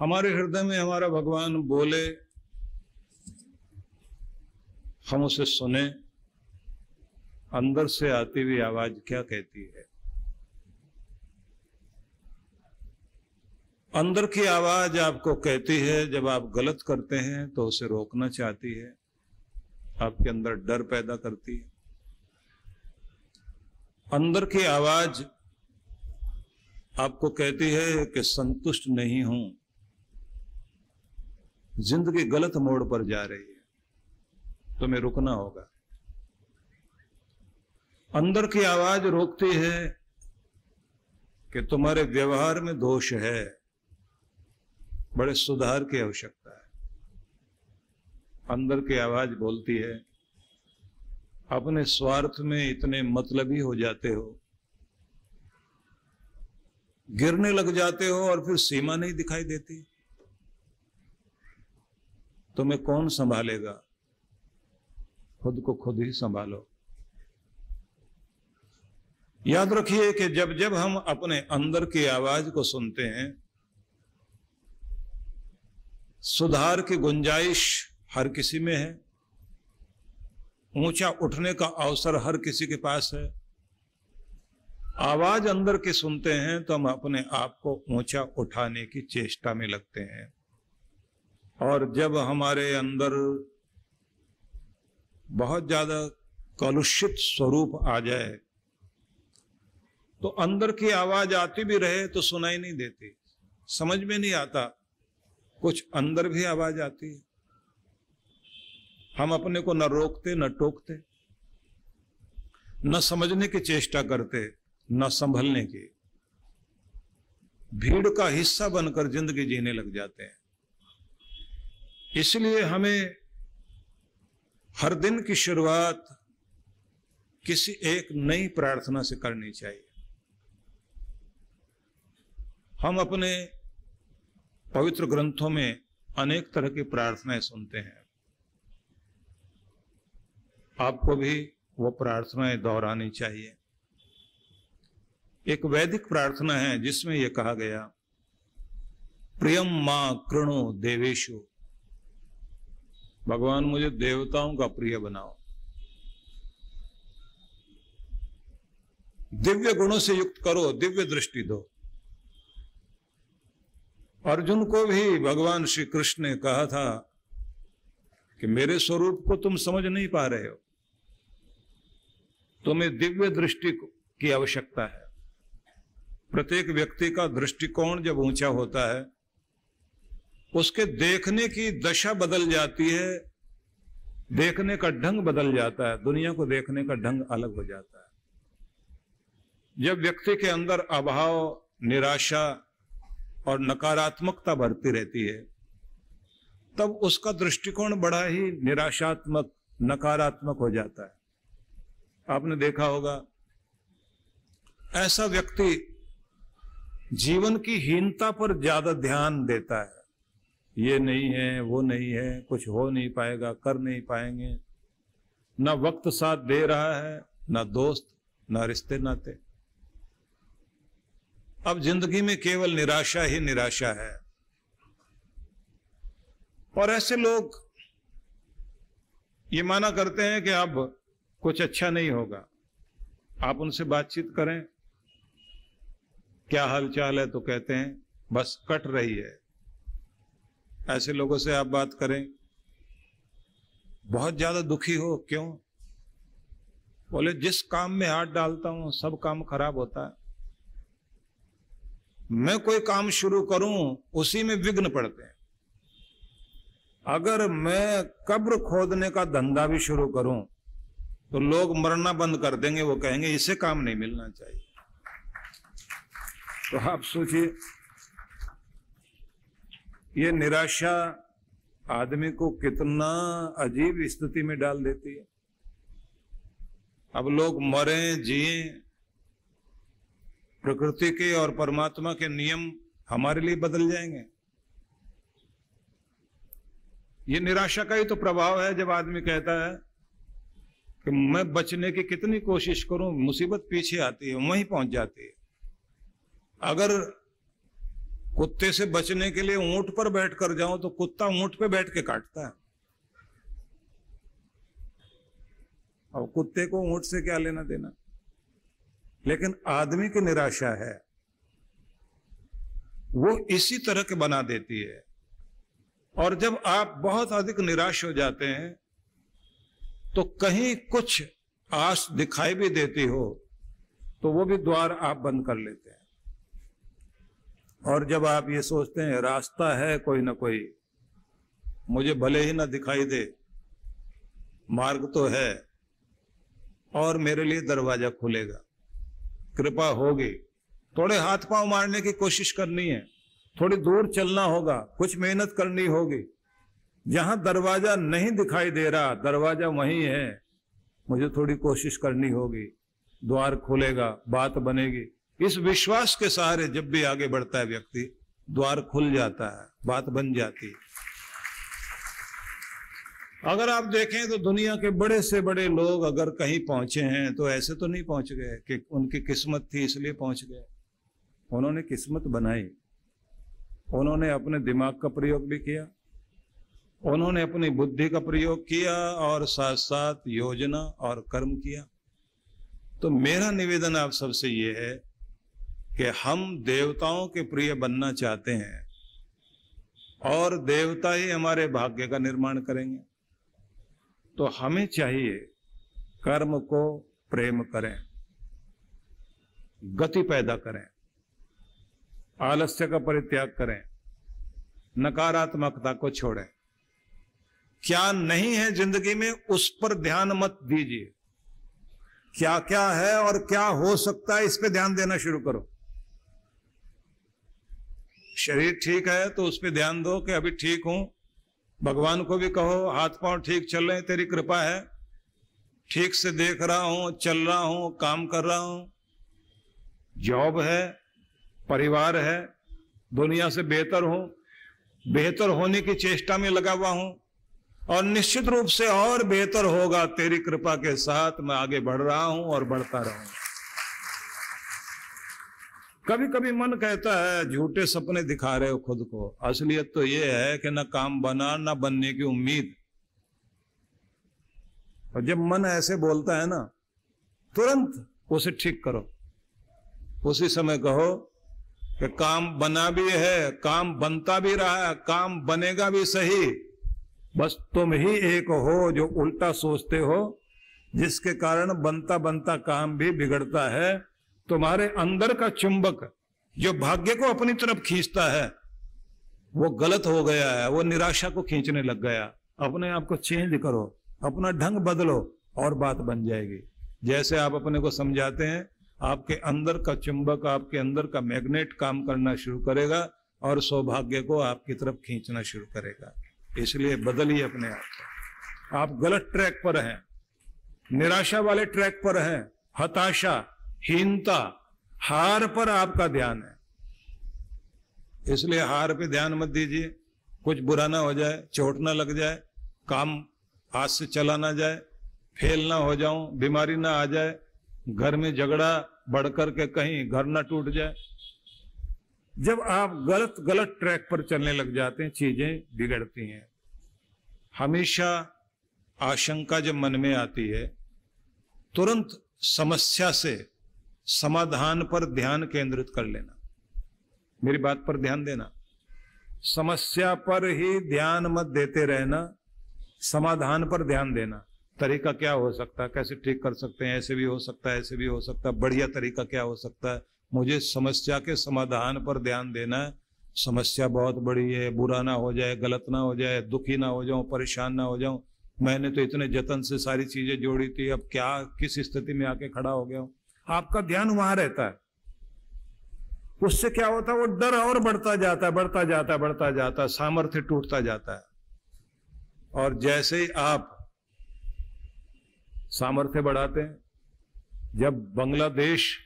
हमारे हृदय में हमारा भगवान बोले, हम उसे सुने, अंदर से आती हुई आवाज़ क्या कहती है? अंदर की आवाज़ आपको कहती है, जब आप गलत करते हैं तो उसे रोकना चाहती है, आपके अंदर डर पैदा करती है। अंदर की आवाज़ आपको कहती है कि संतुष्ट नहीं हूँ ज़िंदगी गलत मोड़ पर जा रही है, तुम्हें रुकना होगा। अंदर की आवाज़ रोकती है कि तुम्हारे व्यवहार में दोष है, बड़े सुधार की आवश्यकता है। अंदर की आवाज़ बोलती है, अपने स्वार्थ में इतने मतलबी हो जाते हो, गिरने लग जाते हो और फिर सीमा नहीं दिखाई देती। तुम्हें कौन संभालेगा? खुद को खुद ही संभालो। याद रखिए कि जब जब हम अपने अंदर की आवाज़ को सुनते हैं, सुधार की गुंजाइश हर किसी में है। ऊँचा उठने का अवसर हर किसी के पास है। आवाज़ अंदर की सुनते हैं तो हम अपने आप को ऊँचा उठाने की चेष्टा में लगते हैं। और जब हमारे अंदर बहुत ज़्यादा कलुषित स्वरूप आ जाए तो अंदर की आवाज़ आती भी रहे तो सुनाई नहीं देती। समझ में नहीं आता, कुछ अंदर भी आवाज़ आती है। हम अपने को न रोकते, न टोकते, न समझने की चेष्टा करते, न संभलने की। भीड़ का हिस्सा बनकर ज़िंदगी जीने लग जाते हैं। इसलिए हमें हर दिन की शुरुआत किसी एक नई प्रार्थना से करनी चाहिए। हम अपने पवित्र ग्रंथों में अनेक तरह की प्रार्थनाएँ सुनते हैं। आपको भी वो प्रार्थनाएँ दोहरानी चाहिए। एक वैदिक प्रार्थना है जिसमें यह कहा गया प्रियम माँ कृणो देवेशु भगवान मुझे देवताओं का प्रिय बनाओ। दिव्य गुणों से युक्त करो, दिव्य दृष्टि दो। अर्जुन को भी भगवान श्री कृष्ण ने कहा था कि मेरे स्वरूप को तुम समझ नहीं पा रहे हो। तुम्हें दिव्य दृष्टि की आवश्यकता है। प्रत्येक व्यक्ति का दृष्टिकोण जब ऊँचा होता है उसके देखने की दशा बदल जाती है, देखने का ढंग बदल जाता है, दुनिया को देखने का ढंग अलग हो जाता है। जब व्यक्ति के अंदर अभाव, निराशा और नकारात्मकता बढ़ती रहती है, तब उसका दृष्टिकोण बड़ा ही निराशात्मक, नकारात्मक हो जाता है। आपने देखा होगा, ऐसा व्यक्ति जीवन की हीनता पर ज़्यादा ध्यान देता है। ये नहीं है, वो नहीं है, कुछ हो नहीं पाएगा, कर नहीं पाएँगे। ना वक्त साथ दे रहा है, ना दोस्त, ना रिश्ते नाते अब ज़िंदगी में केवल निराशा ही निराशा है। और ऐसे लोग ये माना करते हैं कि अब कुछ अच्छा नहीं होगा। आप उनसे बातचीत करें। क्या हालचाल है तो कहते हैं, बस कट रही है। ऐसे लोगों से आप बात करें। बहुत ज़्यादा दुखी हो, क्यों? बोले, जिस काम में हाथ डालता हूँ, सब काम खराब होता है। मैं कोई काम शुरू करूँ, उसी में विघ्न पड़ते हैं। अगर मैं कब्र खोदने का धंधा भी शुरू करूँ तो लोग मरना बंद कर देंगे, वो कहेंगे, इसे काम नहीं मिलना चाहिए। तो आप सोचिए ये निराशा आदमी को कितना अजीब स्थिति में डाल देती है। अब लोग मरे, जिए, प्रकृति के और परमात्मा के नियम हमारे लिए बदल जाएँगे। ये निराशा का ही तो प्रभाव है, जब आदमी कहता है कि मैं बचने की कितनी कोशिश करूँ, मुसीबत पीछे आती है, वहीं पहुँच जाती है। अगर कुत्ते से बचने के लिए ऊँट पर बैठ कर जाओ तो कुत्ता ऊँट पे बैठ के काटता है। और कुत्ते को ऊँट से क्या लेना देना? लेकिन आदमी की निराशा है। वो इसी तरह के बना देती है। और जब आप बहुत अधिक निराश हो जाते हैं तो कहीं कुछ आस दिखाई भी देती हो तो वो भी द्वार आप बंद कर लेते हैं। और जब आप ये सोचते हैं, रास्ता है कोई ना कोई, मुझे भले ही ना दिखाई दे, मार्ग तो है, और मेरे लिए दरवाज़ा खुलेगा। कृपा होगी। थोड़े हाथ पाँव मारने की कोशिश करनी है। थोड़ी दूर चलना होगा। कुछ मेहनत करनी होगी। जहाँ दरवाज़ा नहीं दिखाई दे रहा, दरवाज़ा वहीं है। मुझे थोड़ी कोशिश करनी होगी। द्वार खुलेगा, बात बनेगी। इस विश्वास के सहारे जब भी आगे बढ़ता है व्यक्ति, द्वार खुल जाता है, बात बन जाती है। अगर आप देखें तो दुनिया के बड़े से बड़े लोग अगर कहीं पहुँचे हैं तो ऐसे तो नहीं पहुँच गए कि उनकी किस्मत थी इसलिए पहुँच गए। उन्होंने किस्मत बनाई। उन्होंने अपने दिमाग का प्रयोग भी किया। उन्होंने अपनी बुद्धि का प्रयोग किया और साथ साथ योजना और कर्म किया। तो मेरा निवेदन आप सबसे ये है कि हम देवताओं के प्रिय बनना चाहते हैं और देवता ही हमारे भाग्य का निर्माण करेंगे। तो हमें चाहिए कर्म को प्रेम करें, गति पैदा करें, आलस्य का परित्याग करें, नकारात्मकता को छोड़ें। क्या नहीं है ज़िंदगी में उस पर ध्यान मत दीजिए। क्या क्या है और क्या हो सकता है इस पे ध्यान देना शुरू करो। शरीर ठीक है तो उस पर ध्यान दो कि अभी ठीक हूँ। भगवान को भी कहो, हाथ पाँव ठीक चल रहे हैं, तेरी कृपा है। ठीक से देख रहा हूँ, चल रहा हूँ, काम कर रहा हूँ। जॉब है, परिवार है, दुनिया से बेहतर हूँ। बेहतर होने की चेष्टा में लगा हुआ हूँ। और निश्चित रूप से और बेहतर होगा तेरी कृपा के साथ। मैं आगे बढ़ रहा हूँ और बढ़ता रहूँगा कभी कभी मन कहता है, झूठे सपने दिखा रहे हो खुद को। असलियत तो यह है कि ना काम बना, ना बनने की उम्मीद। और जब मन ऐसे बोलता है ना, तुरंत उसे ठीक करो। उसी समय कहो कि काम बना भी है, काम बनता भी रहा है, काम बनेगा भी सही। बस तुम ही एक हो जो उल्टा सोचते हो, जिसके कारण बनता बनता काम भी बिगड़ता है। तुम्हारे अंदर का चुंबक जो भाग्य को अपनी तरफ़ खींचता है, वो गलत हो गया है, वो निराशा को खींचने लग गया। अपने आप को चेंज करो, अपना ढंग बदलो और बात बन जाएगी। जैसे आप अपने को समझाते हैं, आपके अंदर का चुंबक, आपके अंदर का मैग्नेट काम करना शुरू करेगा और सौभाग्य को आपकी तरफ़ खींचना शुरू करेगा। इसलिए बदलिए अपने आप को। आप गलत ट्रैक पर हैं, निराशा वाले ट्रैक पर हैं, हताशा हीनता, हार पर आपका ध्यान है। इसलिए हार पे ध्यान मत दीजिए। कुछ बुरा ना हो जाए, चोट ना लग जाए, काम हाथ से चला ना जाए, फेल ना हो जाऊँ, बीमारी ना आ जाए, घर में झगड़ा बढ़कर के कहीं घर ना टूट जाए। जब आप गलत गलत ट्रैक पर चलने लग जाते हैं, चीज़ें बिगड़ती हैं। हमेशा आशंका जब मन में आती है, तुरंत समस्या से समाधान पर ध्यान केंद्रित कर लेना। मेरी बात पर ध्यान देना। समस्या पर ही ध्यान मत देते रहना, समाधान पर ध्यान देना। तरीका क्या हो सकता है कैसे ठीक कर सकते हैं, ऐसे भी हो सकता है, ऐसे भी हो सकता है, बढ़िया तरीका क्या हो सकता है। मुझे समस्या के समाधान पर ध्यान देना है। समस्या बहुत बड़ी है, बुरा ना हो जाए, गलत ना हो जाए, दुखी ना हो जाऊँ, परेशान ना हो जाऊँ। मैंने तो इतने जतन से सारी चीज़ें जोड़ी थी, अब क्या, किस स्थिति में आके खड़ा हो गया हूँ? आपका ध्यान वहाँ रहता है। उससे क्या होता है? वो डर और बढ़ता जाता है, बढ़ता जाता है, बढ़ता जाता है, सामर्थ्य टूटता जाता है। और जैसे ही आप सामर्थ्य बढ़ाते हैं, जब बांग्लादेश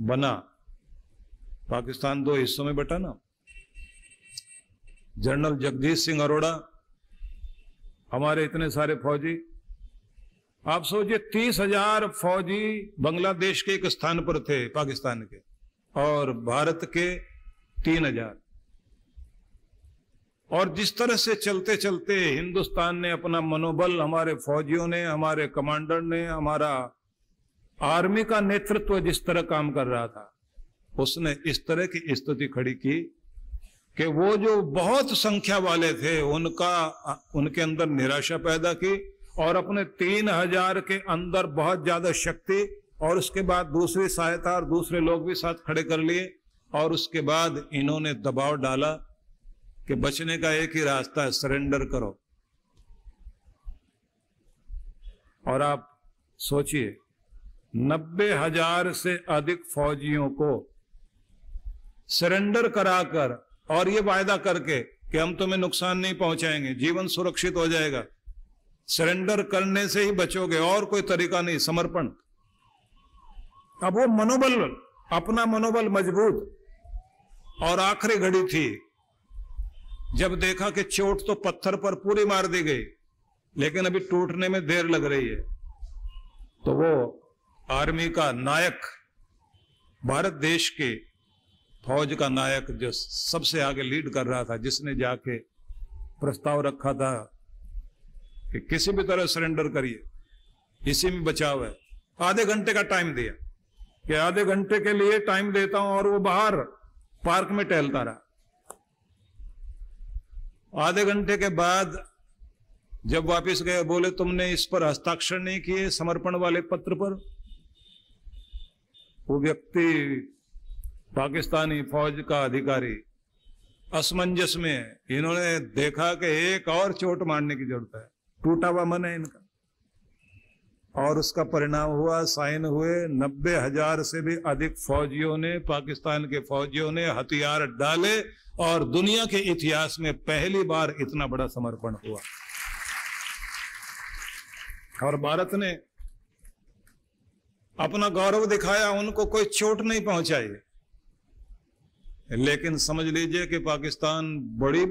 बना, पाकिस्तान दो हिस्सों में बटा ना, जनरल जगदीश सिंह अरोड़ा, हमारे इतने सारे फौजी आप सोचिए, तीस हज़ार फौजी बांग्लादेश के एक स्थान पर थे, पाकिस्तान के, और भारत के तीन हज़ार। और जिस तरह से चलते चलते हिंदुस्तान ने अपना मनोबल, हमारे फौजियों ने, हमारे कमांडर ने, हमारा आर्मी का नेतृत्व जिस तरह काम कर रहा था, उसने इस तरह की स्थिति खड़ी की कि वो जो बहुत संख्या वाले थे, उनका, उनके अंदर निराशा पैदा की और अपने तीन हज़ार के अंदर बहुत ज़्यादा शक्ति और उसके बाद दूसरी सहायता और दूसरे लोग भी साथ खड़े कर लिए और उसके बाद इन्होंने दबाव डाला कि बचने का एक ही रास्ता है, सरेंडर करो। और आप सोचिए, नब्बे हज़ार से अधिक फौजियों को सरेंडर कराकर और ये वायदा करके कि हम तुम्हें नुकसान नहीं पहुंचाएँगे, जीवन सुरक्षित हो जाएगा। सरेंडर करने से ही बचोगे, और कोई तरीका नहीं, समर्पण। अब वो मनोबल, अपना मनोबल मज़बूत। और आखिरी घड़ी थी, जब देखा कि चोट तो पत्थर पर पूरी मार दी गई, लेकिन अभी टूटने में देर लग रही है। तो वो आर्मी का नायक, भारत देश के फौज का नायक, जो सबसे आगे लीड कर रहा था, जिसने जाके प्रस्ताव रखा था कि किसी भी तरह सरेंडर करिए। इसी में बचाव है। आधे घंटे का टाइम दिया। कि आधे घंटे के लिए टाइम देता हूँ और वो बाहर पार्क में टहलता रहा। आधे घंटे के बाद जब वापस गए, बोले, तुमने इस पर हस्ताक्षर नहीं किए समर्पण वाले पत्र पर? वो व्यक्ति पाकिस्तानी फौज का अधिकारी, असमंजस में इन्होंने देखा कि एक और चोट मारने की ज़रूरत है। टूटा हुआ मन है इनका। और उसका परिणाम हुआ, साइन हुए, नब्बे हज़ार से भी अधिक फौजियों ने, पाकिस्तान के फौजियों ने हथियार डाले और दुनिया के इतिहास में पहली बार इतना बड़ा समर्पण हुआ। और भारत ने अपना गौरव दिखाया, उनको कोई चोट नहीं पहुंचाई। लेकिन समझ लीजिए कि पाकिस्तान बड़ी